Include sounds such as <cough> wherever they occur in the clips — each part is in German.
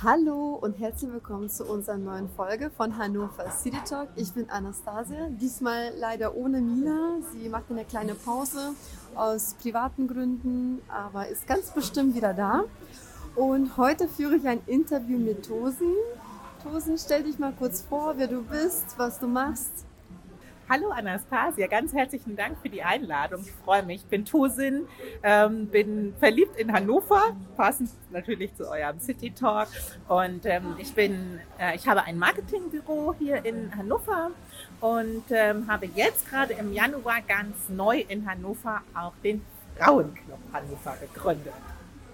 Hallo und herzlich willkommen zu unserer neuen Folge von Hannover City Talk. Ich bin Anastasia, diesmal leider ohne Mila. Sie macht eine kleine Pause aus privaten Gründen, aber ist ganz bestimmt wieder da. Und heute führe ich ein Interview mit Tosen. Tosen, stell dich mal kurz vor, wer du bist, was du machst. Hallo Anastasia, ganz herzlichen Dank für die Einladung. Ich freue mich. Ich bin Tosin, ähm, bin verliebt in Hannover, passend natürlich zu eurem City Talk. Und ähm, ich bin, äh, ich habe ein Marketingbüro hier in Hannover und ähm, habe jetzt gerade im Januar ganz neu in Hannover auch den Frauenclub Hannover gegründet.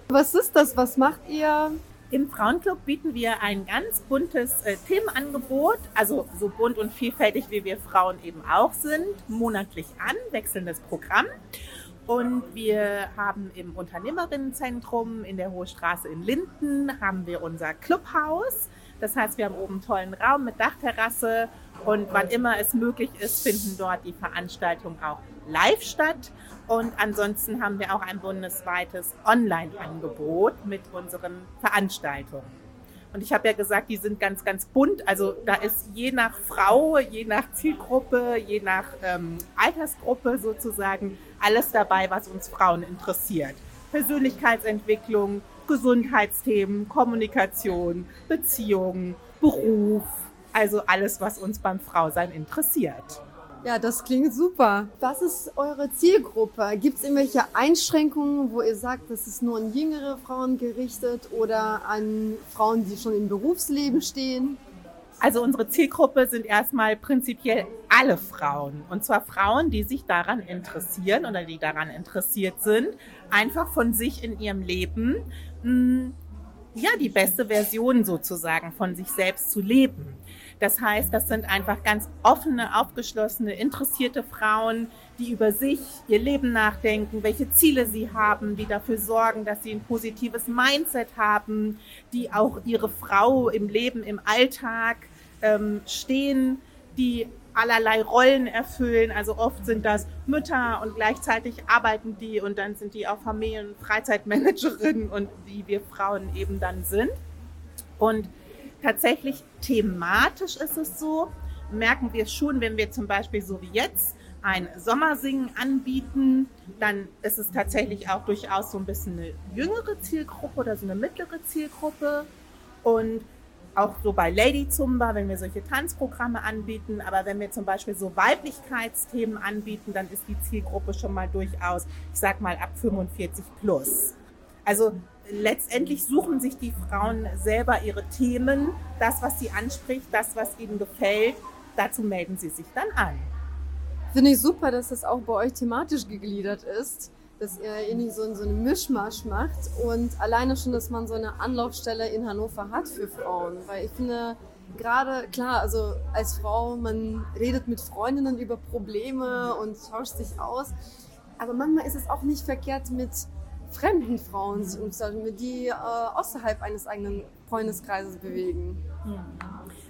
Was ist das? Was macht ihr? Im Frauenclub bieten wir ein ganz buntes äh, Themenangebot, also so bunt und vielfältig wie wir Frauen eben auch sind, monatlich an, wechselndes Programm. Und wir haben im Unternehmerinnenzentrum in der Hohe Straße in Linden haben wir unser Clubhaus. Das heißt, wir haben oben einen tollen Raum mit Dachterrasse und wann immer es möglich ist, finden dort die Veranstaltungen auch live statt. Und ansonsten haben wir auch ein bundesweites Online-Angebot mit unseren Veranstaltungen. Und ich habe ja gesagt, die sind ganz, ganz bunt. Also da ist je nach Frau, je nach Zielgruppe, je nach ähm, Altersgruppe sozusagen alles dabei, was uns Frauen interessiert. Persönlichkeitsentwicklung, Gesundheitsthemen, Kommunikation, Beziehungen, Beruf, also alles, was uns beim Frausein interessiert. Ja, das klingt super. Was ist eure Zielgruppe? Gibt es irgendwelche Einschränkungen, wo ihr sagt, das ist nur an jüngere Frauen gerichtet oder an Frauen, die schon im Berufsleben stehen? Also unsere Zielgruppe sind erstmal prinzipiell alle Frauen. Und zwar Frauen, die sich daran interessieren oder die daran interessiert sind, einfach von sich in ihrem Leben mh, hm, ja, die beste Version sozusagen von sich selbst zu leben. Das heißt, das sind einfach ganz offene, aufgeschlossene, interessierte Frauen, die über sich, ihr Leben nachdenken, welche Ziele sie haben, die dafür sorgen, dass sie ein positives Mindset haben, die auch ihre Frau im Leben, im Alltag ähm, stehen, die allerlei Rollen erfüllen. Also oft sind das Mütter und gleichzeitig arbeiten die und dann sind die auch Familien- und Freizeitmanagerinnen <laughs> und wie wir Frauen eben dann sind. Und tatsächlich thematisch ist es so, merken wir schon, wenn wir zum Beispiel so wie jetzt ein Sommersingen anbieten, dann ist es tatsächlich auch durchaus so ein bisschen eine jüngere Zielgruppe oder so eine mittlere Zielgruppe. Und auch so bei Lady Zumba, wenn wir solche Tanzprogramme anbieten, aber wenn wir zum Beispiel so Weiblichkeitsthemen anbieten, dann ist die Zielgruppe schon mal durchaus, ich sag mal, ab 45 plus. Also letztendlich suchen sich die Frauen selber ihre Themen, das, was sie anspricht, das, was ihnen gefällt, dazu melden sie sich dann an. Finde ich super, dass das auch bei euch thematisch gegliedert ist dass ihr nicht so, so einen Mischmasch macht und alleine schon, dass man so eine Anlaufstelle in Hannover hat für Frauen, weil ich finde, gerade, klar, also als Frau, man redet mit Freundinnen über Probleme und tauscht sich aus, aber manchmal ist es auch nicht verkehrt, mit fremden Frauen mit die äh, außerhalb eines eigenen Freundeskreises bewegen. Mhm.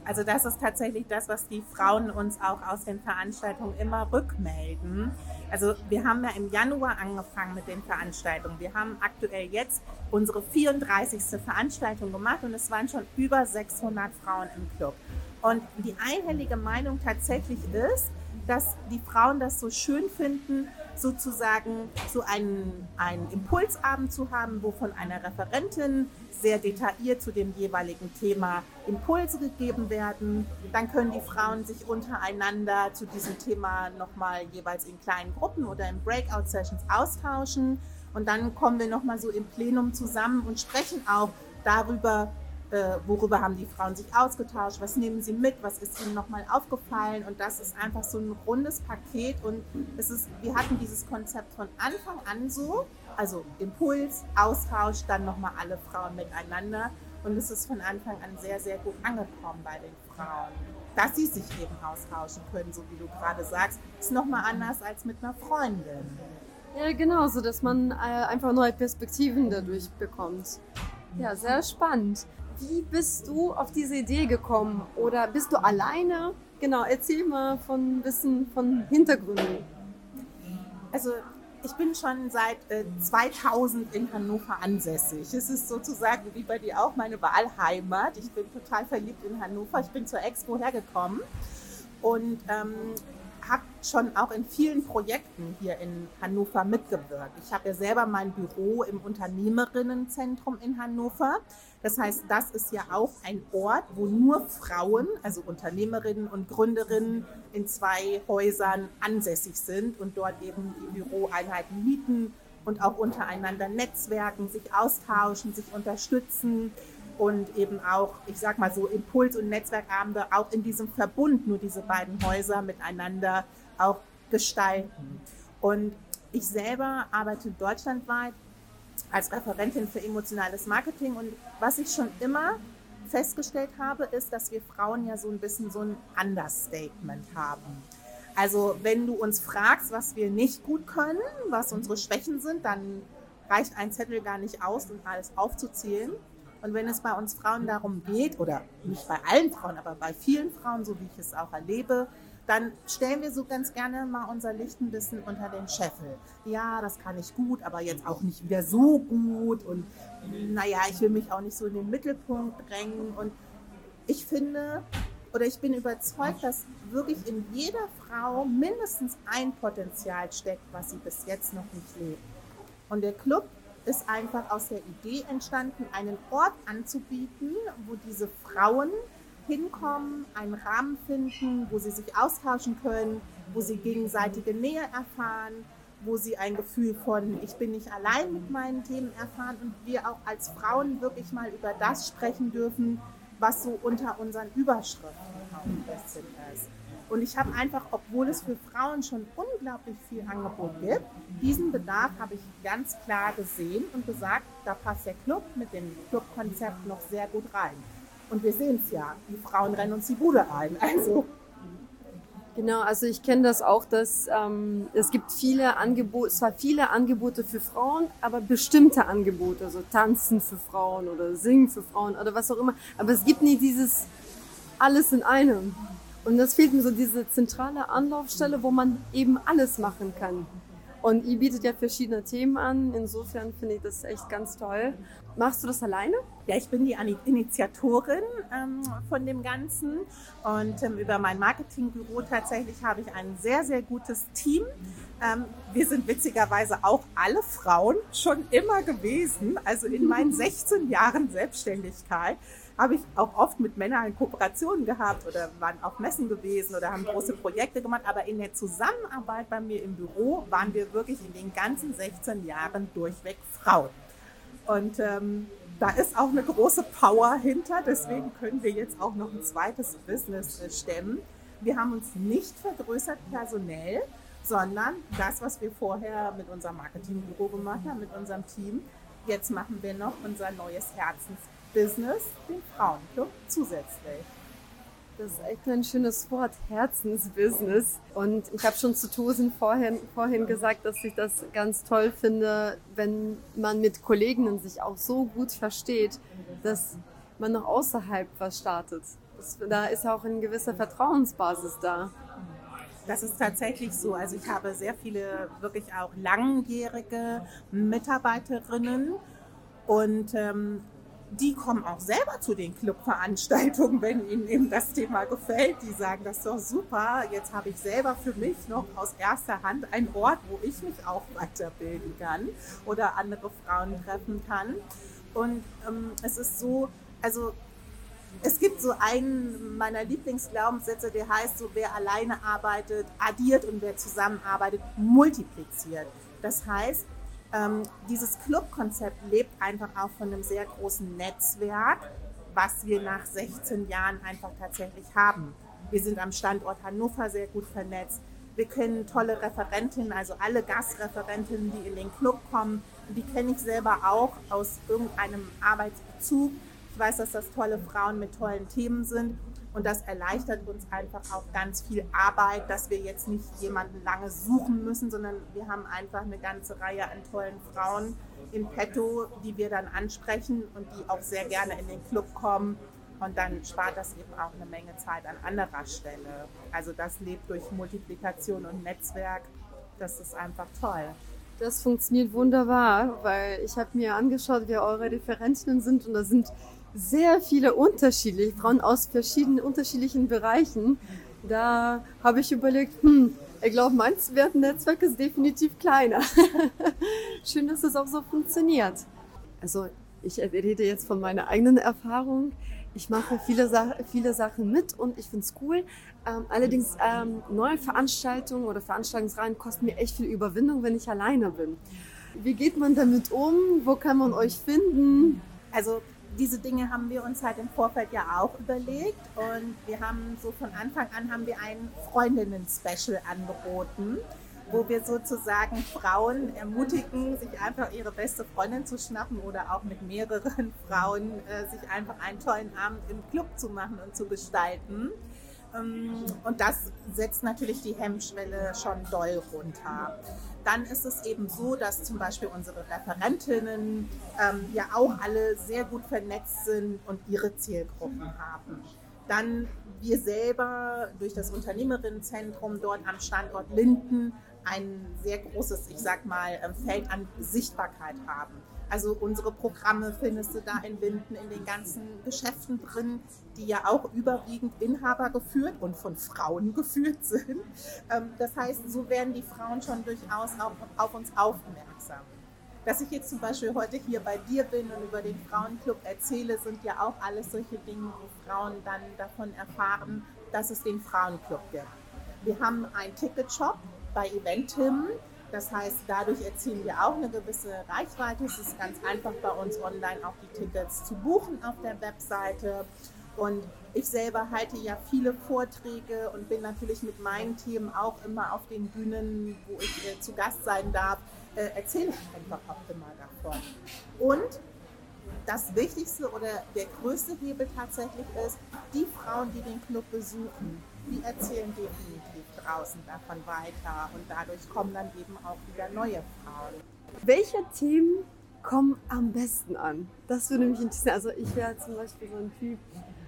Also das ist tatsächlich das, was die Frauen uns auch aus den Veranstaltungen immer rückmelden. Also wir haben ja im Januar angefangen mit den Veranstaltungen. Wir haben aktuell jetzt unsere 34. Veranstaltung gemacht und es waren schon über 600 Frauen im Club. Und die einhellige Meinung tatsächlich ist, dass die Frauen das so schön finden, sozusagen so einen, einen Impulsabend zu haben, wo von einer Referentin sehr detailliert zu dem jeweiligen Thema Impulse gegeben werden. Dann können die Frauen sich untereinander zu diesem Thema nochmal jeweils in kleinen Gruppen oder in Breakout-Sessions austauschen. Und dann kommen wir nochmal so im Plenum zusammen und sprechen auch darüber, äh, worüber haben die Frauen sich ausgetauscht, was nehmen sie mit, was ist ihnen nochmal aufgefallen und das ist einfach so ein rundes Paket und es ist, wir hatten dieses Konzept von Anfang an so, also Impuls, Austausch, dann nochmal alle Frauen miteinander und es ist von Anfang an sehr, sehr gut angekommen bei den Frauen. Dass sie sich eben austauschen können, so wie du gerade sagst, ist nochmal anders als mit einer Freundin. Ja, genau, so dass man äh, einfach neue Perspektiven dadurch bekommt. Ja, sehr spannend. Wie bist du auf diese Idee gekommen? Oder bist du alleine? Genau, erzähl mal von ein von Hintergründen. Also ich bin schon seit äh, 2000 in Hannover ansässig. Es ist sozusagen wie bei dir auch meine Wahlheimat. Ich bin total verliebt in Hannover. Ich bin zur Expo hergekommen und ähm, habe schon auch in vielen Projekten hier in Hannover mitgewirkt. Ich habe ja selber mein Büro im Unternehmerinnenzentrum in Hannover. Das heißt, das ist ja auch ein Ort, wo nur Frauen, also Unternehmerinnen und Gründerinnen in zwei Häusern ansässig sind und dort eben die Büroeinheiten mieten und auch untereinander netzwerken, sich austauschen, sich unterstützen und eben auch, ich sag mal so, Impuls- und Netzwerkabende auch in diesem Verbund nur diese beiden Häuser miteinander auch gestalten. Und ich selber arbeite deutschlandweit als Referentin für emotionales Marketing und was ich schon immer festgestellt habe, ist, dass wir Frauen ja so ein bisschen so ein Understatement haben. Also wenn du uns fragst, was wir nicht gut können, was unsere Schwächen sind, dann reicht ein Zettel gar nicht aus, um alles aufzuzählen. Und wenn es bei uns Frauen darum geht, oder nicht bei allen Frauen, aber bei vielen Frauen, so wie ich es auch erlebe, dann stellen wir so ganz gerne mal unser Licht ein bisschen unter den Scheffel. Ja, das kann ich gut, aber jetzt auch nicht wieder so gut. Und naja, ich will mich auch nicht so in den Mittelpunkt drängen. Und ich finde, oder ich bin überzeugt, dass wirklich in jeder Frau mindestens ein Potenzial steckt, was sie bis jetzt noch nicht lebt. Und der Club ist einfach aus der Idee entstanden, einen Ort anzubieten, wo diese Frauen hinkommen, einen Rahmen finden, wo sie sich austauschen können, wo sie gegenseitige Nähe erfahren, wo sie ein Gefühl von ich bin nicht allein mit meinen Themen erfahren und wir auch als Frauen wirklich mal über das sprechen dürfen, was so unter unseren Überschriften ist. Und ich habe einfach, obwohl es für Frauen schon unglaublich viel Angebot gibt, diesen Bedarf habe ich ganz klar gesehen und gesagt, da passt der Club mit dem Clubkonzept noch sehr gut rein. Und wir sehen es ja, die Frauen rennen uns die Bude ein. <laughs> Also Genau, also ich kenne das auch, dass ähm, es gibt viele Angebote, zwar viele Angebote für Frauen, aber bestimmte Angebote, also Tanzen für Frauen oder Singen für Frauen oder was auch immer. Aber es gibt nie dieses alles in einem. Und das fehlt mir so diese zentrale Anlaufstelle, wo man eben alles machen kann. Und ihr bietet ja verschiedene Themen an. Insofern finde ich das echt ganz toll. Machst du das alleine? Ja, ich bin die Initiatorin ähm, von dem Ganzen und ähm, über mein Marketingbüro tatsächlich habe ich ein sehr, sehr gutes Team. Ähm, wir sind witzigerweise auch alle Frauen schon immer gewesen. Also in meinen <laughs> 16 Jahren Selbstständigkeit habe ich auch oft mit Männern Kooperationen gehabt oder waren auf Messen gewesen oder haben große Projekte gemacht. Aber in der Zusammenarbeit bei mir im Büro waren wir wirklich in den ganzen 16 Jahren durchweg Frauen. Und ähm, da ist auch eine große Power hinter. Deswegen können wir jetzt auch noch ein zweites Business äh, stemmen. Wir haben uns nicht vergrößert personell, sondern das, was wir vorher mit unserem Marketingbüro gemacht haben, mit unserem Team, jetzt machen wir noch unser neues Herzensbusiness Business, den Frauenclub zusätzlich. Das ist echt ein schönes Wort, Herzensbusiness. Und ich habe schon zu Tosen vorhin, vorhin gesagt, dass ich das ganz toll finde, wenn man mit Kolleginnen sich auch so gut versteht, dass man noch außerhalb was startet. Das, da ist auch eine gewisse Vertrauensbasis da. Das ist tatsächlich so. Also ich habe sehr viele wirklich auch langjährige Mitarbeiterinnen und ähm, die kommen auch selber zu den Clubveranstaltungen, wenn ihnen eben das Thema gefällt. Die sagen, das ist doch super. Jetzt habe ich selber für mich noch aus erster Hand einen Ort, wo ich mich auch weiterbilden kann oder andere Frauen treffen kann. Und ähm, es ist so, also es gibt so einen meiner Lieblingsglaubenssätze, der heißt so, wer alleine arbeitet, addiert und wer zusammenarbeitet, multipliziert. Das heißt, ähm, dieses Clubkonzept lebt einfach auch von einem sehr großen Netzwerk, was wir nach 16 Jahren einfach tatsächlich haben. Wir sind am Standort Hannover sehr gut vernetzt. Wir kennen tolle Referentinnen, also alle Gastreferentinnen, die in den Club kommen. Die kenne ich selber auch aus irgendeinem Arbeitsbezug. Ich weiß, dass das tolle Frauen mit tollen Themen sind. Und das erleichtert uns einfach auch ganz viel Arbeit, dass wir jetzt nicht jemanden lange suchen müssen, sondern wir haben einfach eine ganze Reihe an tollen Frauen in petto, die wir dann ansprechen und die auch sehr gerne in den Club kommen. Und dann spart das eben auch eine Menge Zeit an anderer Stelle. Also das lebt durch Multiplikation und Netzwerk. Das ist einfach toll. Das funktioniert wunderbar, weil ich habe mir angeschaut, wer eure Referentinnen sind und da sind sehr viele unterschiedliche Frauen aus verschiedenen unterschiedlichen Bereichen. Da habe ich überlegt, hm, ich glaube, mein Netzwerk ist definitiv kleiner. <laughs> Schön, dass es auch so funktioniert. Also ich rede jetzt von meiner eigenen Erfahrung. Ich mache viele, Sa viele Sachen mit und ich finde es cool. Ähm, allerdings ähm, neue Veranstaltungen oder Veranstaltungsreihen kosten mir echt viel Überwindung, wenn ich alleine bin. Wie geht man damit um? Wo kann man euch finden? Also diese Dinge haben wir uns halt im Vorfeld ja auch überlegt und wir haben so von Anfang an haben wir ein Freundinnen-Special angeboten, wo wir sozusagen Frauen ermutigen, sich einfach ihre beste Freundin zu schnappen oder auch mit mehreren <laughs> Frauen äh, sich einfach einen tollen Abend im Club zu machen und zu gestalten. Ähm, und das setzt natürlich die Hemmschwelle schon doll runter. Dann ist es eben so, dass zum Beispiel unsere Referentinnen ähm, ja auch alle sehr gut vernetzt sind und ihre Zielgruppen haben. Dann wir selber durch das Unternehmerinnenzentrum dort am Standort Linden ein sehr großes, ich sag mal, ähm, Feld an Sichtbarkeit haben. Also unsere Programme findest du da in Winden in den ganzen Geschäften drin, die ja auch überwiegend Inhaber geführt und von Frauen <laughs> geführt sind. Ähm, das heißt, so werden die Frauen schon durchaus auch auf uns aufmerksam. Dass ich jetzt zum Beispiel heute hier bei dir bin und über den Frauenclub erzähle, sind ja auch alles solche Dinge, wo Frauen dann davon erfahren, dass es den Frauenclub gibt. Wir haben einen Ticketshop bei Eventim, das heißt, dadurch erzielen wir auch eine gewisse Reichweite. Es ist ganz einfach bei uns online auch die Tickets zu buchen auf der Webseite. Und ich selber halte ja viele Vorträge und bin natürlich mit meinen Themen auch immer auf den Bühnen, wo ich äh, zu Gast sein darf, äh, erzähle ich einfach auch immer davon. Und das Wichtigste oder der größte Hebel tatsächlich ist, die Frauen, die den Club besuchen, die erzählen definitiv draußen davon weiter und dadurch kommen dann eben auch wieder neue Frauen. Welche Themen kommen am besten an? Das würde mich interessieren. Also ich wäre zum Beispiel so ein Typ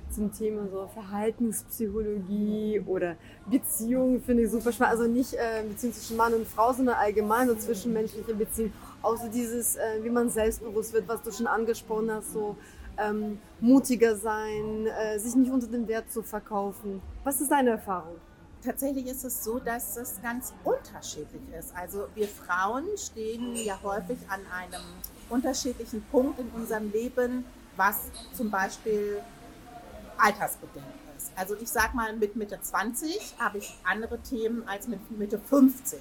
zum Thema so Verhaltenspsychologie oder Beziehungen, finde ich super spannend. Also nicht äh, Beziehungen zwischen Mann und Frau, sondern allgemein so zwischenmenschliche Beziehungen. Außer dieses, äh, wie man selbstbewusst wird, was du schon angesprochen hast, so ähm, mutiger sein, äh, sich nicht unter den Wert zu verkaufen. Was ist deine Erfahrung? Tatsächlich ist es so, dass es ganz unterschiedlich ist. Also wir Frauen stehen ja häufig an einem unterschiedlichen Punkt in unserem Leben, was zum Beispiel altersbedingt ist. Also ich sage mal, mit Mitte 20 habe ich andere Themen als mit Mitte 50.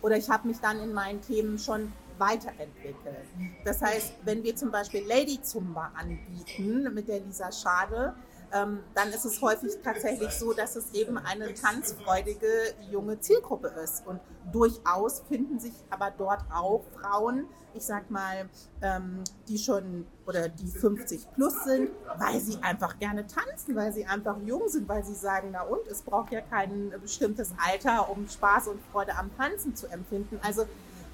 Oder ich habe mich dann in meinen Themen schon weiterentwickelt. Das heißt, wenn wir zum Beispiel Lady Zumba anbieten mit der Lisa Schade, ähm, dann ist es häufig tatsächlich so, dass es eben eine tanzfreudige junge Zielgruppe ist. Und durchaus finden sich aber dort auch Frauen, ich sag mal, ähm, die schon oder die 50 plus sind, weil sie einfach gerne tanzen, weil sie einfach jung sind, weil sie sagen, na und, es braucht ja kein bestimmtes Alter, um Spaß und Freude am Tanzen zu empfinden. Also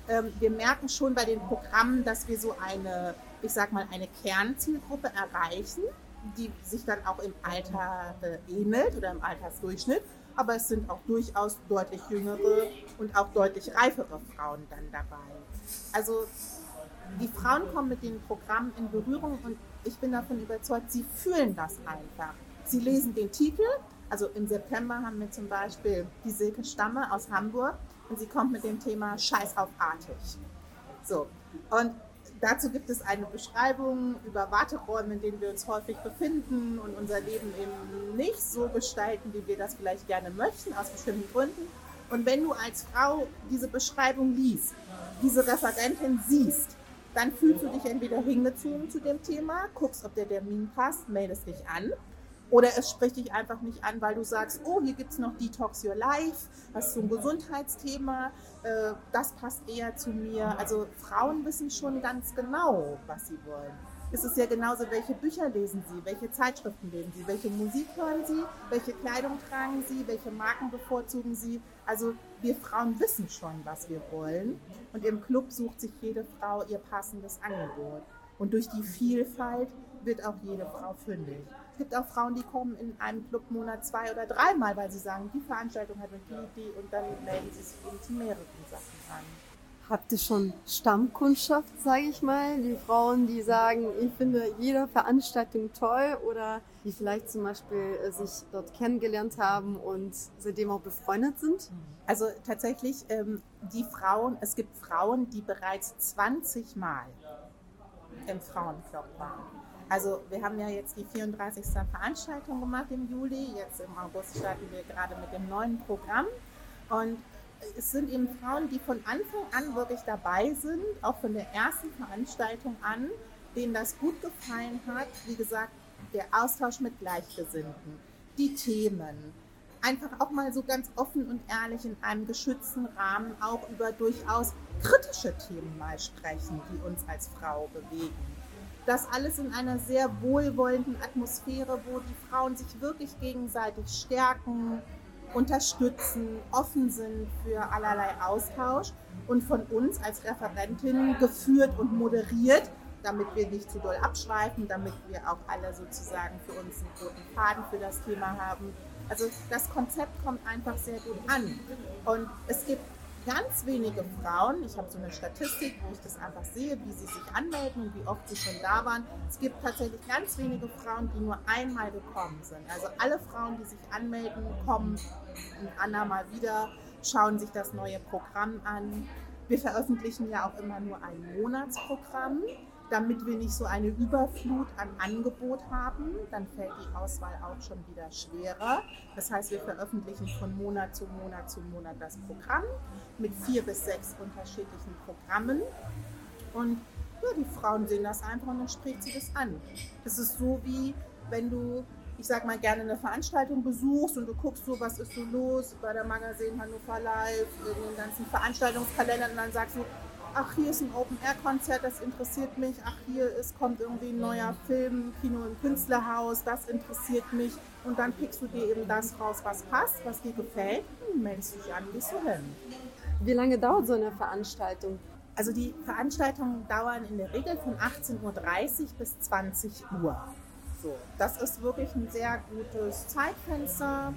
ähm, wir merken schon bei den Programmen, dass wir so eine, ich sag mal, eine Kernzielgruppe erreichen, die sich dann auch im Alter äh, ähnelt oder im Altersdurchschnitt. Aber es sind auch durchaus deutlich jüngere und auch deutlich reifere Frauen dann dabei. Also die Frauen kommen mit den Programmen in Berührung und ich bin davon überzeugt, sie fühlen das einfach. Sie lesen den Titel. Also im September haben wir zum Beispiel die Silke Stamme aus Hamburg und sie kommt mit dem Thema Scheiß auf artig. So, und dazu gibt es eine Beschreibung über Warteräume, in denen wir uns häufig befinden und unser Leben eben nicht so gestalten, wie wir das vielleicht gerne möchten, aus bestimmten Gründen. Und wenn du als Frau diese Beschreibung liest, diese Referentin siehst, dann fühlst du dich entweder hingezogen zu dem Thema, guckst, ob der Termin passt, meldest dich an oder es spricht dich einfach nicht an, weil du sagst, oh, hier gibt es noch Detox Your Life, ist so ein Gesundheitsthema, äh, das passt eher zu mir. Also Frauen wissen schon ganz genau, was sie wollen. ist es ja genauso, welche Bücher lesen Sie, welche Zeitschriften lesen Sie, welche Musik hören Sie, welche Kleidung tragen Sie, welche Marken bevorzugen Sie. Also wir Frauen wissen schon, was wir wollen und im Club sucht sich jede Frau ihr passendes Angebot. Und durch die Vielfalt wird auch jede Frau fündig. Es gibt auch Frauen, die kommen in einem Clubmonat zwei oder dreimal, weil sie sagen, die Veranstaltung hat die, die und dann melden sie sich eben zu mehreren Sachen an. Habt ihr schon Stammkundschaft, sage ich mal? Die Frauen, die sagen, ich finde jede Veranstaltung toll oder die vielleicht zum Beispiel äh, sich dort kennengelernt haben und seitdem auch befreundet sind? Also tatsächlich, ähm, die Frauen, es gibt Frauen, die bereits 20 Mal im Frauenclub waren. Also wir haben ja jetzt die 34. Veranstaltung gemacht im Juli. Jetzt im August starten wir gerade mit dem neuen Programm. Und es sind eben Frauen, die von Anfang an wirklich dabei sind, auch von der ersten Veranstaltung an, denen das gut gefallen hat. Wie gesagt, der Austausch mit Gleichgesinnten, die Themen, einfach auch mal so ganz offen und ehrlich in einem geschützten Rahmen auch über durchaus kritische Themen mal sprechen, die uns als Frau bewegen. Das alles in einer sehr wohlwollenden Atmosphäre, wo die Frauen sich wirklich gegenseitig stärken, unterstützen, offen sind für allerlei Austausch und von uns als Referentin geführt und moderiert, damit wir nicht zu doll abschweifen, damit wir auch alle sozusagen für uns einen roten Faden für das Thema haben. Also das Konzept kommt einfach sehr gut an. Und es gibt ganz wenige Frauen, ich habe so eine Statistik, wo ich das einfach sehe, wie sie sich anmelden und wie oft sie schon da waren. Es gibt tatsächlich ganz wenige Frauen, die nur einmal gekommen sind. Also alle Frauen, die sich anmelden, kommen ein andermal wieder, schauen sich das neue Programm an. Wir veröffentlichen ja auch immer nur ein Monatsprogramm damit wir nicht so eine Überflut an Angebot haben. Dann fällt die Auswahl auch schon wieder schwerer. Das heißt, wir veröffentlichen von Monat zu Monat zu Monat das Programm mit vier bis sechs unterschiedlichen Programmen. Und ja, die Frauen sehen das einfach und dann spricht sie das an. Das ist so wie wenn du, ich sag mal, gerne eine Veranstaltung besuchst und du guckst so, was ist so los bei der Magazin Hannover Live, in den ganzen Veranstaltungskalendern und dann sagst du, ach, hier ist ein Open-Air-Konzert, das interessiert mich, ach, hier ist, kommt irgendwie ein neuer Film, Kino im Künstlerhaus, das interessiert mich. Und dann pickst du dir eben das raus, was passt, was dir gefällt, und meldest dich an, gehst du hin. Wie lange dauert so eine Veranstaltung? Also die Veranstaltungen dauern in der Regel von 18.30 Uhr bis 20 Uhr. So, das ist wirklich ein sehr gutes Zeitfenster.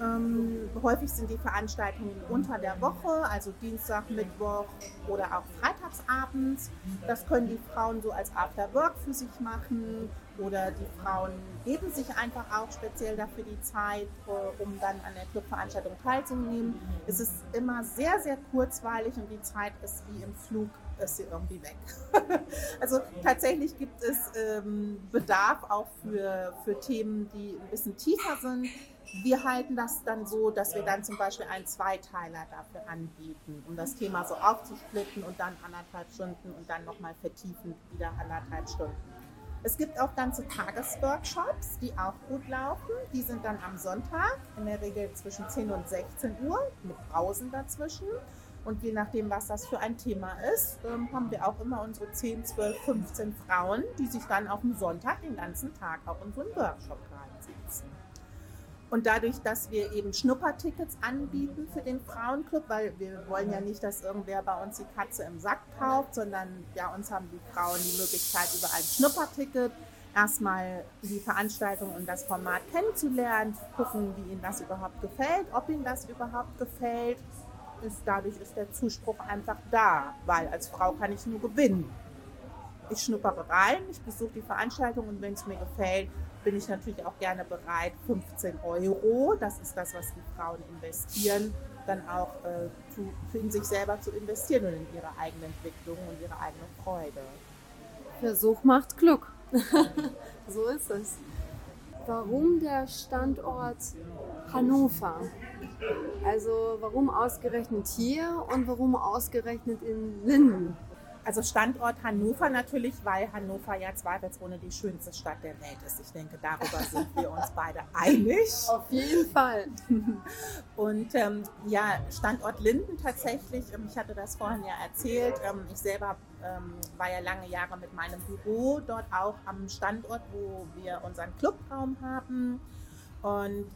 Ähm, häufig sind die Veranstaltungen unter der Woche, also Dienstag, Mittwoch oder auch freitagsabends. Das können die Frauen so als Afterwork für sich machen oder die Frauen geben sich einfach auch speziell dafür die Zeit, äh, um dann an der Clubveranstaltung teilzunehmen. Es ist immer sehr, sehr kurzweilig und die Zeit ist wie im Flug ist sie irgendwie weg. <laughs> also tatsächlich gibt es ähm, Bedarf auch für, für Themen, die ein bisschen tiefer sind. Wir halten das dann so, dass wir dann zum Beispiel einen Zweiteiler dafür anbieten, um das Thema so aufzusplitten und dann anderthalb Stunden und dann nochmal vertiefend wieder anderthalb Stunden. Es gibt auch ganze Tagesworkshops, die auch gut laufen. Die sind dann am Sonntag, in der Regel zwischen 10 und 16 Uhr, mit Pausen dazwischen. Und je nachdem, was das für ein Thema ist, ähm, haben wir auch immer unsere 10, 12, 15 Frauen, die sich dann auf dem Sonntag den ganzen Tag so einen Workshop reinsetzen. Und dadurch, dass wir eben Schnuppertickets anbieten für den Frauenclub, weil wir wollen ja nicht, dass irgendwer bei uns die Katze im Sack kauft, sondern ja, uns haben die Frauen die Möglichkeit, über ein Schnupperticket erstmal die Veranstaltung und das Format kennenzulernen, gucken, wie ihnen das überhaupt gefällt, ob ihnen das überhaupt gefällt ist, dadurch ist der Zuspruch einfach da, weil als Frau kann ich nur gewinnen. Ich schnuppere rein, ich besuche die Veranstaltung und wenn es mir gefällt, bin ich natürlich auch gerne bereit, 15 Euro, das ist das, was die Frauen investieren, dann auch äh, zu, in sich selber zu investieren und in ihre eigene Entwicklung und ihre eigene Freude. Versuch macht Glück. <laughs> so ist es. Warum der Standort Hannover? Also warum ausgerechnet hier und warum ausgerechnet in Linden? Also Standort Hannover natürlich, weil Hannover ja zweifelsohne die schönste Stadt der Welt ist. Ich denke, darüber sind wir uns beide <laughs> einig. Auf jeden Fall. <laughs> Und ähm, ja, Standort Linden tatsächlich, ähm, ich hatte das vorhin ja erzählt, ähm, ich selber ähm, war ja lange Jahre mit meinem Büro dort auch am Standort, wo wir unseren Clubraum haben. Und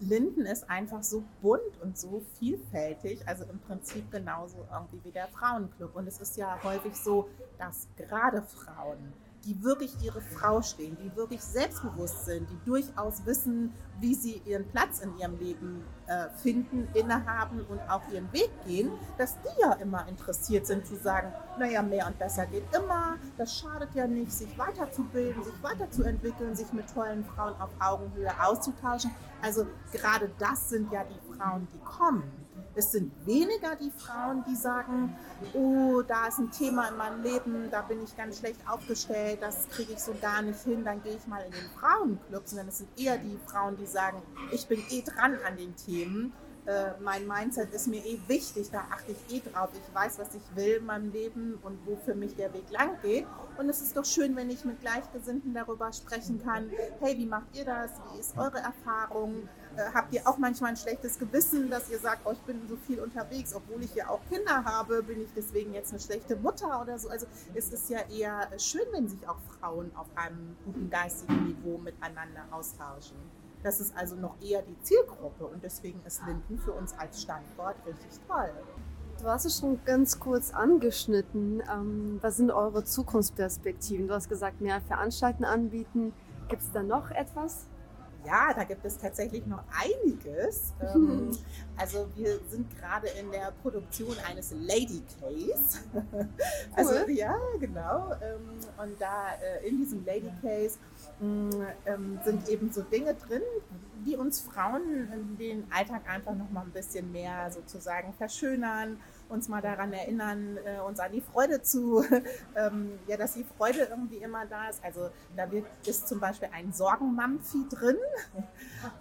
Linden ist einfach so bunt und so vielfältig, also im Prinzip genauso irgendwie wie der Frauenclub. Und es ist ja häufig so, dass gerade Frauen die wirklich ihre Frau stehen, die wirklich selbstbewusst sind, die durchaus wissen, wie sie ihren Platz in ihrem Leben äh, finden, innehaben und auch ihren Weg gehen, dass die ja immer interessiert sind zu sagen, naja, mehr und besser geht immer, das schadet ja nicht, sich weiterzubilden, sich weiterzuentwickeln, sich mit tollen Frauen auf Augenhöhe auszutauschen. Also gerade das sind ja die Frauen, die kommen. Es sind weniger die Frauen, die sagen, oh, da ist ein Thema in meinem Leben, da bin ich ganz schlecht aufgestellt, das kriege ich so gar nicht hin, dann gehe ich mal in den Frauenclub, sondern es sind eher die Frauen, die sagen, ich bin eh dran an den Themen äh, mein Mindset ist mir eh wichtig, da achte ich eh drauf. Ich weiß, was ich will in meinem Leben und wo für mich der Weg lang geht. Und es ist doch schön, wenn ich mit Gleichgesinnten darüber sprechen kann. Hey, wie macht ihr das? Wie ist eure Erfahrung? Äh, habt ihr auch manchmal ein schlechtes Gewissen, dass ihr sagt, oh, ich bin so viel unterwegs, obwohl ich ja auch Kinder habe, bin ich deswegen jetzt eine schlechte Mutter oder so. Also es ist ja eher schön, wenn sich auch Frauen auf einem guten geistigen Niveau miteinander austauschen. Das ist also noch eher die Zielgruppe und deswegen ist Linden für uns als Standort richtig toll. Du hast es schon ganz kurz angeschnitten. Ähm, was sind eure Zukunftsperspektiven? Du hast gesagt, mehr Veranstalten anbieten. Gibt es da noch etwas? Ja, da gibt es tatsächlich noch einiges. Ähm, also wir sind gerade in der Produktion eines Lady Case. <laughs> Also cool. ja, genau. Ähm, und da äh, in diesem Lady Case mm, ähm, sind eben so Dinge drin, die uns Frauen den Alltag einfach noch mal ein bisschen mehr sozusagen verschönern uns mal daran erinnern, äh, uns an die Freude zu, <laughs> ähm, ja, dass die Freude irgendwie immer da ist. Also da wird, ist zum Beispiel ein Sorgenmampfi drin. <laughs>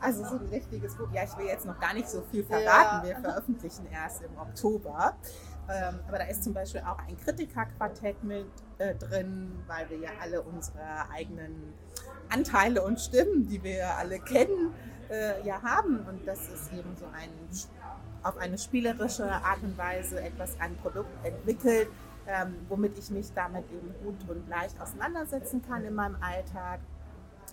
Also so ein richtiges Buch. Ja, ich will jetzt noch gar nicht so viel verraten. Wir veröffentlichen erst im Oktober. Ähm, aber da ist zum Beispiel auch ein Kritikerquartett mit äh, drin, weil wir ja alle unsere eigenen Anteile und Stimmen, die wir alle kennen, äh, ja haben. Und das ist eben so ein auf eine spielerische Art und Weise etwas, ein Produkt entwickelt, ähm, womit ich mich damit eben gut und leicht auseinandersetzen kann in meinem Alltag.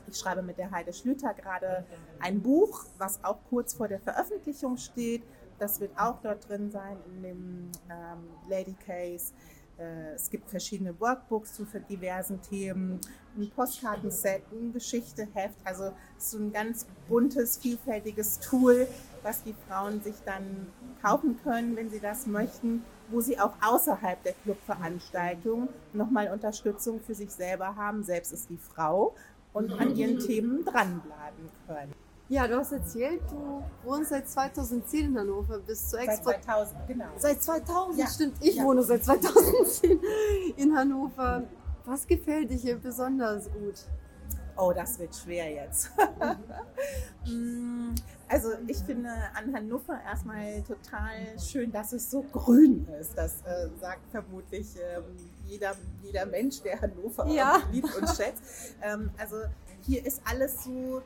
Ich schreibe mit der Heide Schlüter gerade ein Buch, was auch kurz vor der Veröffentlichung steht. Das wird auch dort drin sein in dem ähm, Lady Case. Äh, es gibt verschiedene Workbooks zu diversen Themen, ein Postkartenset, ein Geschichteheft. Also so ein ganz buntes, vielfältiges Tool, was die Frauen sich dann kaufen können, wenn sie das möchten, wo sie auch außerhalb der Clubveranstaltung nochmal Unterstützung für sich selber haben. Selbst ist die Frau und an ihren Themen dranbleiben können. Ja, du hast erzählt, du wohnst seit 2010 in Hannover, bist zu Expo. Seit 2000, genau. Seit 2000, ja. stimmt. Ich ja. wohne seit 2010 in Hannover. Was gefällt dir hier besonders gut? Oh, das wird schwer jetzt. <laughs> Mm, also ich finde an Hannover erstmal total schön, dass es so grün ist. Das äh, sagt vermutlich ähm, jeder, jeder Mensch, der Hannover ja. liebt und schätzt. Ähm, also hier ist alles so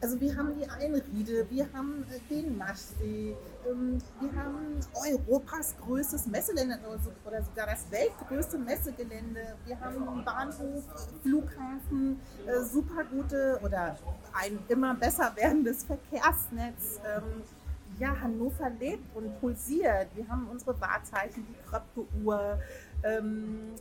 also wir haben die Einriede, wir haben äh, den Maschsee, ähm, wir haben Europas größtes Messegelände oder sogar das weltgrößte Messegelände. Wir haben einen Bahnhof, Flughafen, äh, super gute oder ein immer besser werdendes Verkehrsnetz. Ähm, ja, Hannover lebt und pulsiert. Wir haben unsere Wahrzeichen, die Kröpke-Uhr, ähm,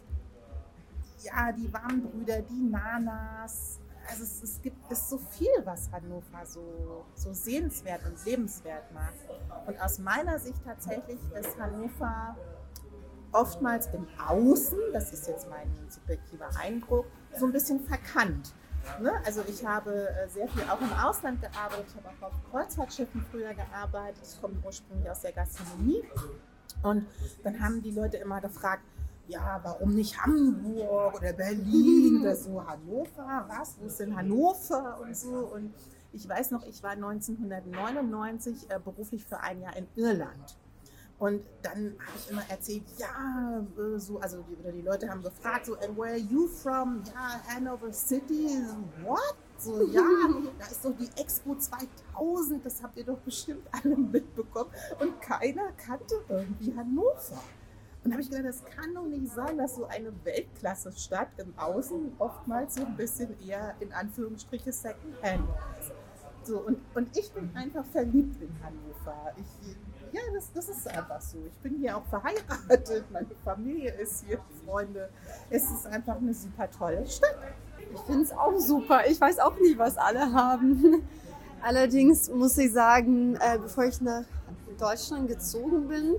ja, die Warmbrüder, die Nanas, also es, es gibt es so viel, was Hannover so, so sehenswert und lebenswert macht. Und aus meiner Sicht tatsächlich ist Hannover oftmals im Außen, das ist jetzt mein subjektiver Eindruck, so ein bisschen verkannt. Ne? Also ich habe äh, sehr viel auch im Ausland gearbeitet, ich habe auch auf Kreuzfahrtschiffen früher gearbeitet, ich komme ursprünglich aus der Gastronomie. Und dann haben die Leute immer gefragt, ja, warum nicht Hamburg oder Berlin oder so, Hannover, was, wo ist denn Hannover und so. Und ich weiß noch, ich war 1999 äh, beruflich für ein Jahr in Irland. Und dann habe ich immer erzählt, ja, äh, so, also die, oder die Leute haben gefragt, so, and where are you from? Ja, Hanover City. What? So, ja, da ist doch die Expo 2000, das habt ihr doch bestimmt alle mitbekommen. Und keiner kannte irgendwie Hannover. Und habe ich gedacht, das kann doch nicht sein, dass so eine Weltklasse-Stadt im Außen oftmals so ein bisschen eher in Anführungsstriche Secondhand ist. So, und, und ich bin einfach verliebt in Hannover. Ich, ja, das, das ist einfach so. Ich bin hier auch verheiratet, meine Familie ist hier, Freunde. Es ist einfach eine super tolle Stadt. Ich finde es auch super. Ich weiß auch nie, was alle haben. Allerdings muss ich sagen, äh, bevor ich nach Deutschland gezogen bin,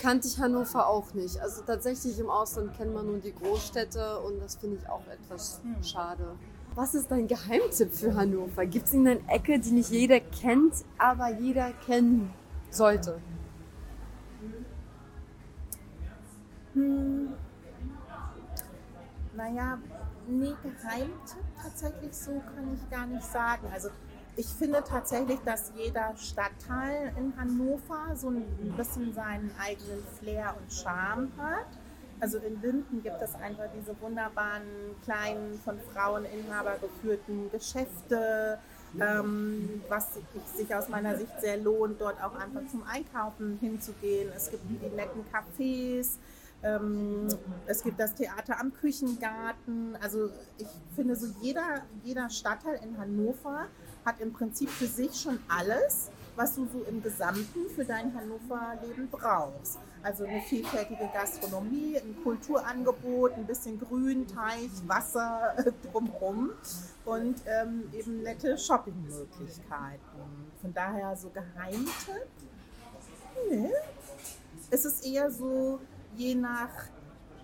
kannte ich Hannover auch nicht. Also tatsächlich im Ausland kennt man nur die Großstädte und das finde ich auch etwas hm. schade. Was ist dein Geheimtipp für Hannover? Gibt es eine Ecke, die nicht jeder kennt, aber jeder kennen sollte? Hm. Naja, nee, Geheimtipp tatsächlich so kann ich gar nicht sagen. Also ich finde tatsächlich, dass jeder Stadtteil in Hannover so ein bisschen seinen eigenen Flair und Charme hat. Also in Linden gibt es einfach diese wunderbaren kleinen, von Fraueninhaber geführten Geschäfte, ähm, was sich aus meiner Sicht sehr lohnt, dort auch einfach zum Einkaufen hinzugehen. Es gibt die netten Cafés, ähm, es gibt das Theater am Küchengarten. Also ich finde so jeder, jeder Stadtteil in Hannover hat im Prinzip für sich schon alles, was du so im Gesamten für dein Hannover-Leben brauchst. Also eine vielfältige Gastronomie, ein Kulturangebot, ein bisschen Grün, Teich, Wasser drumherum und ähm, eben nette Shoppingmöglichkeiten. Von daher so Geheimtipp? Nee. Es ist eher so, je nach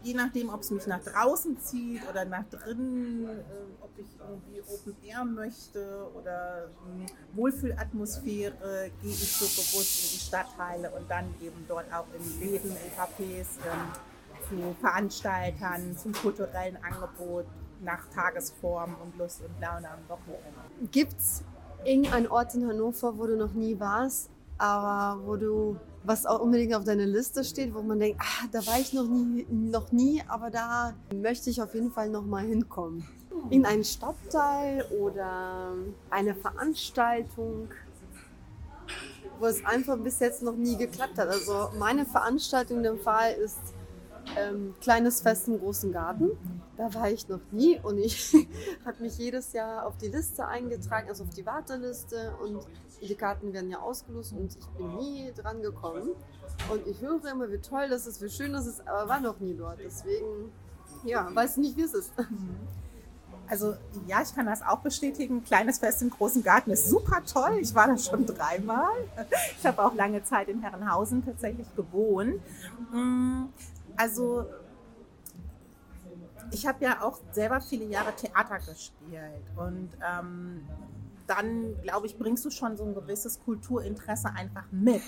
je nachdem, ob es mich nach draußen zieht oder nach drinnen, äh, ob ich irgendwie Open Air möchte oder äh, Wohlfühlatmosphäre, gehe ich so bewusst in die Stadtteile und dann eben dort auch in Läden, in Cafés, äh, zu Veranstaltern, zum kulturellen Angebot nach Tagesform und Lust und Laune am Wochenende. Gibt es irgendeinen Ort in Hannover, wo du noch nie warst, aber wo du was auch unbedingt auf deiner Liste steht, wo man denkt, ah, da war ich noch nie, noch nie, aber da möchte ich auf jeden Fall noch mal hinkommen. In einen Stadtteil oder eine Veranstaltung, wo es einfach bis jetzt noch nie geklappt hat. Also meine Veranstaltung in dem Fall ist ähm, kleines Fest im großen Garten. Da war ich noch nie und ich <laughs> habe mich jedes Jahr auf die Liste eingetragen, also auf die Warteliste und die Karten werden ja ausgelost und ich bin nie dran gekommen. Und ich höre immer, wie toll das ist, wie schön das ist, aber war noch nie dort. Deswegen, ja, weiß nicht, wie es ist. Also ja, ich kann das auch bestätigen. Kleines Fest im großen Garten ist super toll. Ich war da schon dreimal. Ich habe auch lange Zeit in Herrenhausen tatsächlich gewohnt. Also ich habe ja auch selber viele Jahre Theater gespielt und ähm, dann, glaube ich, bringst du schon so ein gewisses Kulturinteresse einfach mit.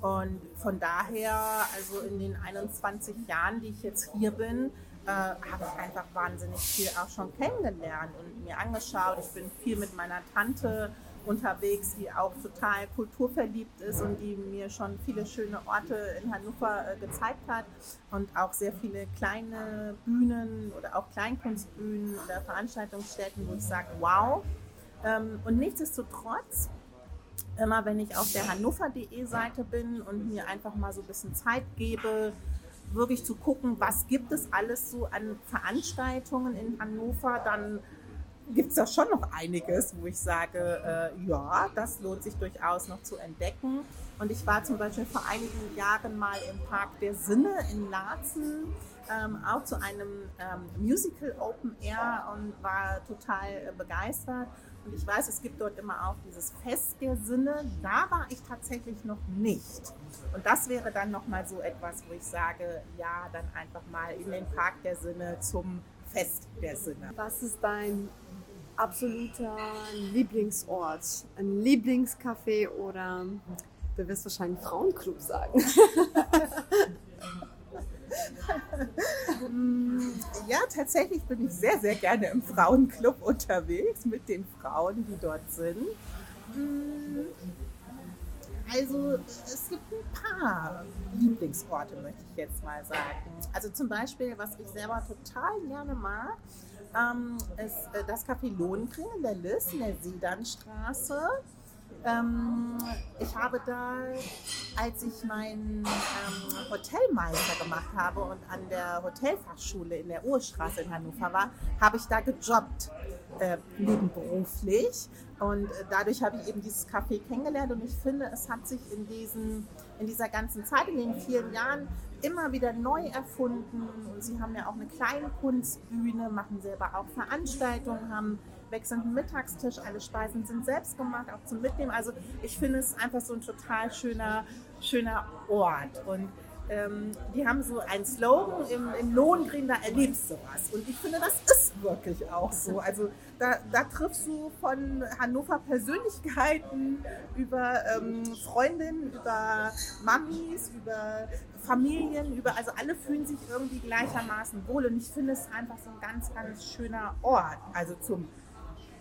Und von daher, also in den 21 Jahren, die ich jetzt hier bin, äh, habe ich einfach wahnsinnig viel auch schon kennengelernt und mir angeschaut. Ich bin viel mit meiner Tante unterwegs, die auch total kulturverliebt ist und die mir schon viele schöne Orte in Hannover äh, gezeigt hat und auch sehr viele kleine Bühnen oder auch Kleinkunstbühnen oder Veranstaltungsstätten, wo ich sage, wow. Ähm, und nichtsdestotrotz, immer wenn ich auf der hannover.de Seite bin und mir einfach mal so ein bisschen Zeit gebe, wirklich zu gucken, was gibt es alles so an Veranstaltungen in Hannover, dann gibt es da schon noch einiges, wo ich sage, äh, ja, das lohnt sich durchaus noch zu entdecken. Und ich war zum Beispiel vor einigen Jahren mal im Park der Sinne in Laatzen, ähm, auch zu einem ähm, Musical Open Air und war total äh, begeistert. Und ich weiß, es gibt dort immer auch dieses Fest der Sinne. Da war ich tatsächlich noch nicht. Und das wäre dann nochmal so etwas, wo ich sage, ja, dann einfach mal in den Park der Sinne zum Fest der Sinne. Was ist dein absoluter Lieblingsort? Ein Lieblingscafé oder du wirst wahrscheinlich Frauenclub sagen. <laughs> ja, tatsächlich bin ich sehr, sehr gerne im Frauenclub unterwegs mit den Frauen, die dort sind. also es gibt ein paar Lieblingsorte, möchte ich jetzt mal sagen. Also zum Beispiel, was ich selber total gerne mag, ähm, ist äh, das Café Lohengrin in der Liss, in der Sedanstraße. Ähm, ich habe da, als ich meinen ähm, Hotelmeister gemacht habe und an der Hotelfachschule in der Urstraße in Hannover war, habe ich da gejobbt, äh, nebenberuflich. Und äh, dadurch habe ich eben dieses Café kennengelernt und ich finde, es hat sich in, diesen, in dieser ganzen Zeit, in den vielen Jahren, immer wieder neu erfunden. Und sie haben ja auch eine kleine Kunstbühne, machen selber auch Veranstaltungen, haben wechselnden Mittagstisch, alle Speisen sind selbst gemacht, auch zum Mitnehmen. Also ich finde es einfach so ein total schöner, schöner Ort. Und ähm, die haben so einen Slogan im, im Lohengrin, da erlebst du was. Und ich finde, das ist wirklich auch so. Also da, da triffst du von Hannover Persönlichkeiten über ähm, Freundinnen, über Mamis, über Familien, über, also alle fühlen sich irgendwie gleichermaßen wohl. Und ich finde es einfach so ein ganz, ganz schöner Ort. Also zum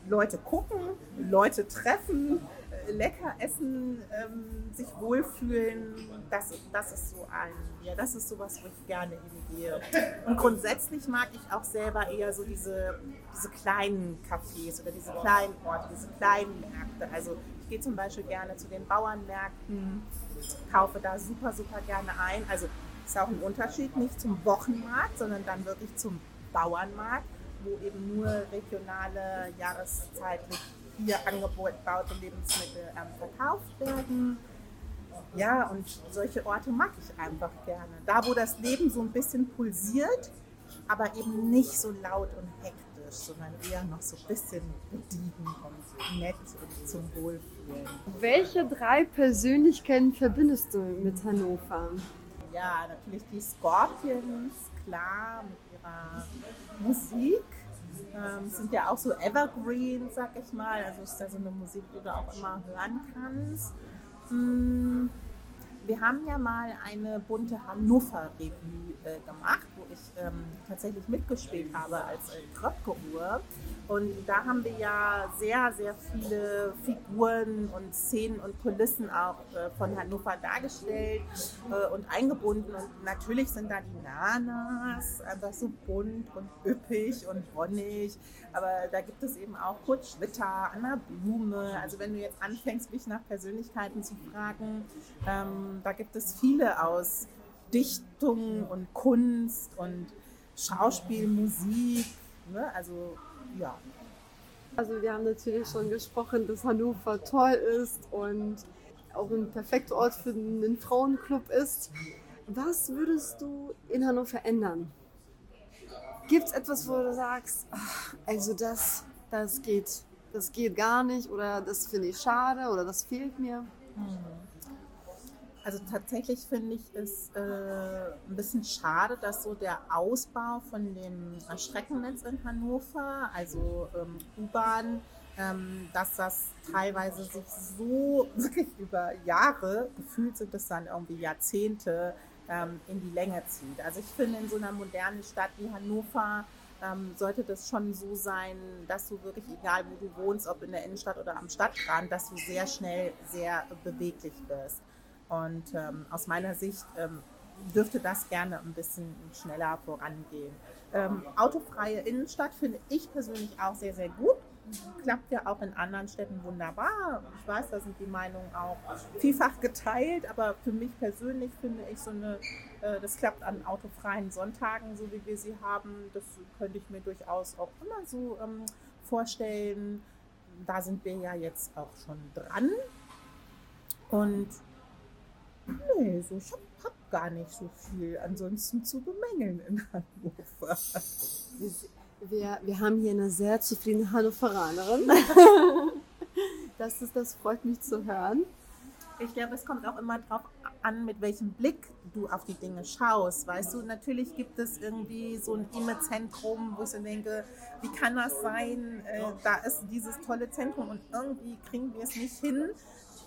Leute gucken, Leute treffen, äh, lecker essen, ähm, sich wohlfühlen, das, das ist so ein, ja, das ist sowas, wo ich gerne hingehe. Und grundsätzlich mag ich auch selber eher so diese, diese kleinen Cafés oder diese kleinen Orte, diese kleinen Märkte. Also ich gehe zum Beispiel gerne zu den Bauernmärkten, kaufe da super, super gerne ein. Also ist auch ein Unterschied, nicht zum Wochenmarkt, sondern dann wirklich zum Bauernmarkt wo eben nur regionale, jahreszeitlich hier angebaute Lebensmittel ähm, verkauft werden. Ja, und solche Orte mag ich einfach gerne. Da, wo das Leben so ein bisschen pulsiert, aber eben nicht so laut und hektisch, sondern eher noch so ein bisschen gediegen und nett und zum Wohlfühlen. Welche drei Persönlichkeiten verbindest du mit Hannover? Ja, natürlich die Scorpions, klar, mit ihrer Musik. Ähm, sind ja auch so Evergreen, sag ich mal. Also ist da so eine Musik, die du auch immer hören kannst. Hm, wir haben ja mal eine bunte Hannover-Revue äh, gemacht, wo ich ähm, tatsächlich mitgespielt habe als äh, Kröpke-Uhr. Und da haben wir ja sehr, sehr viele Figuren und Szenen und Kulissen auch äh, von Hannover dargestellt äh, und eingebunden. Und natürlich sind da die Nanas einfach so bunt und üppig und wonnig. Aber da gibt es eben auch Kurt Schwitter, Anna Blume. Also wenn du jetzt anfängst, mich nach Persönlichkeiten zu fragen, ähm, da gibt es viele aus Dichtung und Kunst und Schauspiel, Musik. Ne? Also ja. Also wir haben natürlich schon gesprochen, dass Hannover toll ist und auch ein perfekter Ort für einen Frauenclub ist. Was würdest du in Hannover ändern? Gibt es etwas, wo du sagst, ach, also das, das geht, das geht gar nicht oder das finde ich schade oder das fehlt mir? Hm. Also tatsächlich finde ich es äh, ein bisschen schade, dass so der Ausbau von dem Streckennetz in Hannover, also ähm, U-Bahn, ähm, dass das teilweise sich so <laughs> wirklich über Jahre, gefühlt sind es dann irgendwie Jahrzehnte, ähm, in die Länge zieht. Also ich finde, in so einer modernen Stadt wie Hannover ähm, sollte das schon so sein, dass du wirklich, egal wo du wohnst, ob in der Innenstadt oder am Stadtrand, dass du sehr schnell sehr beweglich bist. Und ähm, aus meiner Sicht ähm, dürfte das gerne ein bisschen schneller vorangehen. Ähm, autofreie Innenstadt finde ich persönlich auch sehr, sehr gut. Klappt ja auch in anderen Städten wunderbar. Ich weiß, da sind die Meinungen auch vielfach geteilt, aber für mich persönlich finde ich so eine, äh, das klappt an autofreien Sonntagen, so wie wir sie haben. Das könnte ich mir durchaus auch immer so ähm, vorstellen. Da sind wir ja jetzt auch schon dran. Und Nee, so, ich habe hab gar nicht so viel ansonsten zu bemängeln in Hannover. Wir, wir haben hier eine sehr zufriedene Hannoveranerin. <laughs> das, ist, das freut mich zu hören. Ich glaube, es kommt auch immer darauf an, mit welchem Blick du auf die Dinge schaust. Weißt du, natürlich gibt es irgendwie so ein Ime-Zentrum, wo ich so denke, wie kann das sein? Äh, da ist dieses tolle Zentrum und irgendwie kriegen wir es nicht hin,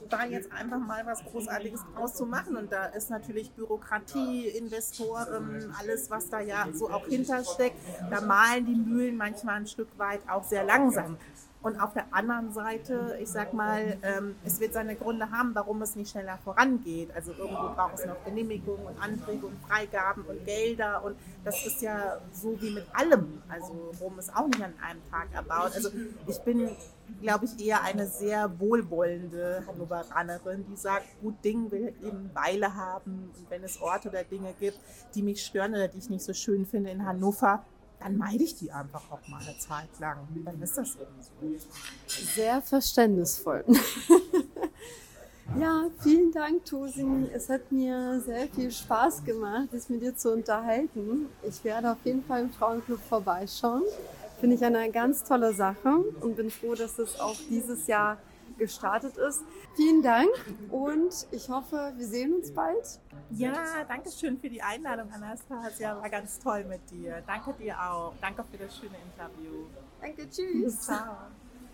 da jetzt einfach mal was Großartiges draus zu machen. Und da ist natürlich Bürokratie, Investoren, alles, was da ja so auch hintersteckt. Da malen die Mühlen manchmal ein Stück weit auch sehr langsam. Und auf der anderen Seite, ich sag mal, ähm, es wird seine Gründe haben, warum es nicht schneller vorangeht. Also irgendwo braucht es noch Genehmigungen und Anträge und Freigaben und Gelder. Und das ist ja so wie mit allem. Also Rom ist auch nicht an einem Tag erbaut. Also ich bin, glaube ich, eher eine sehr wohlwollende Hannoveranerin, die sagt, gut Ding will eben Weile haben. Und wenn es Orte oder Dinge gibt, die mich stören oder die ich nicht so schön finde in Hannover, dann meide ich die einfach auch mal eine Zeit lang. Dann ist das eben so. Sehr verständnisvoll. <laughs> ja, vielen Dank, Tosin. Es hat mir sehr viel Spaß gemacht, dich mit dir zu unterhalten. Ich werde auf jeden Fall im Frauenclub vorbeischauen. Finde ich eine ganz tolle Sache und bin froh, dass es auch dieses Jahr gestartet ist. Vielen Dank und ich hoffe, wir sehen uns bald. Ja, danke schön für die Einladung, Anastasia. War ganz toll mit dir. Danke dir auch. Danke für das schöne Interview. Danke, tschüss. Ciao.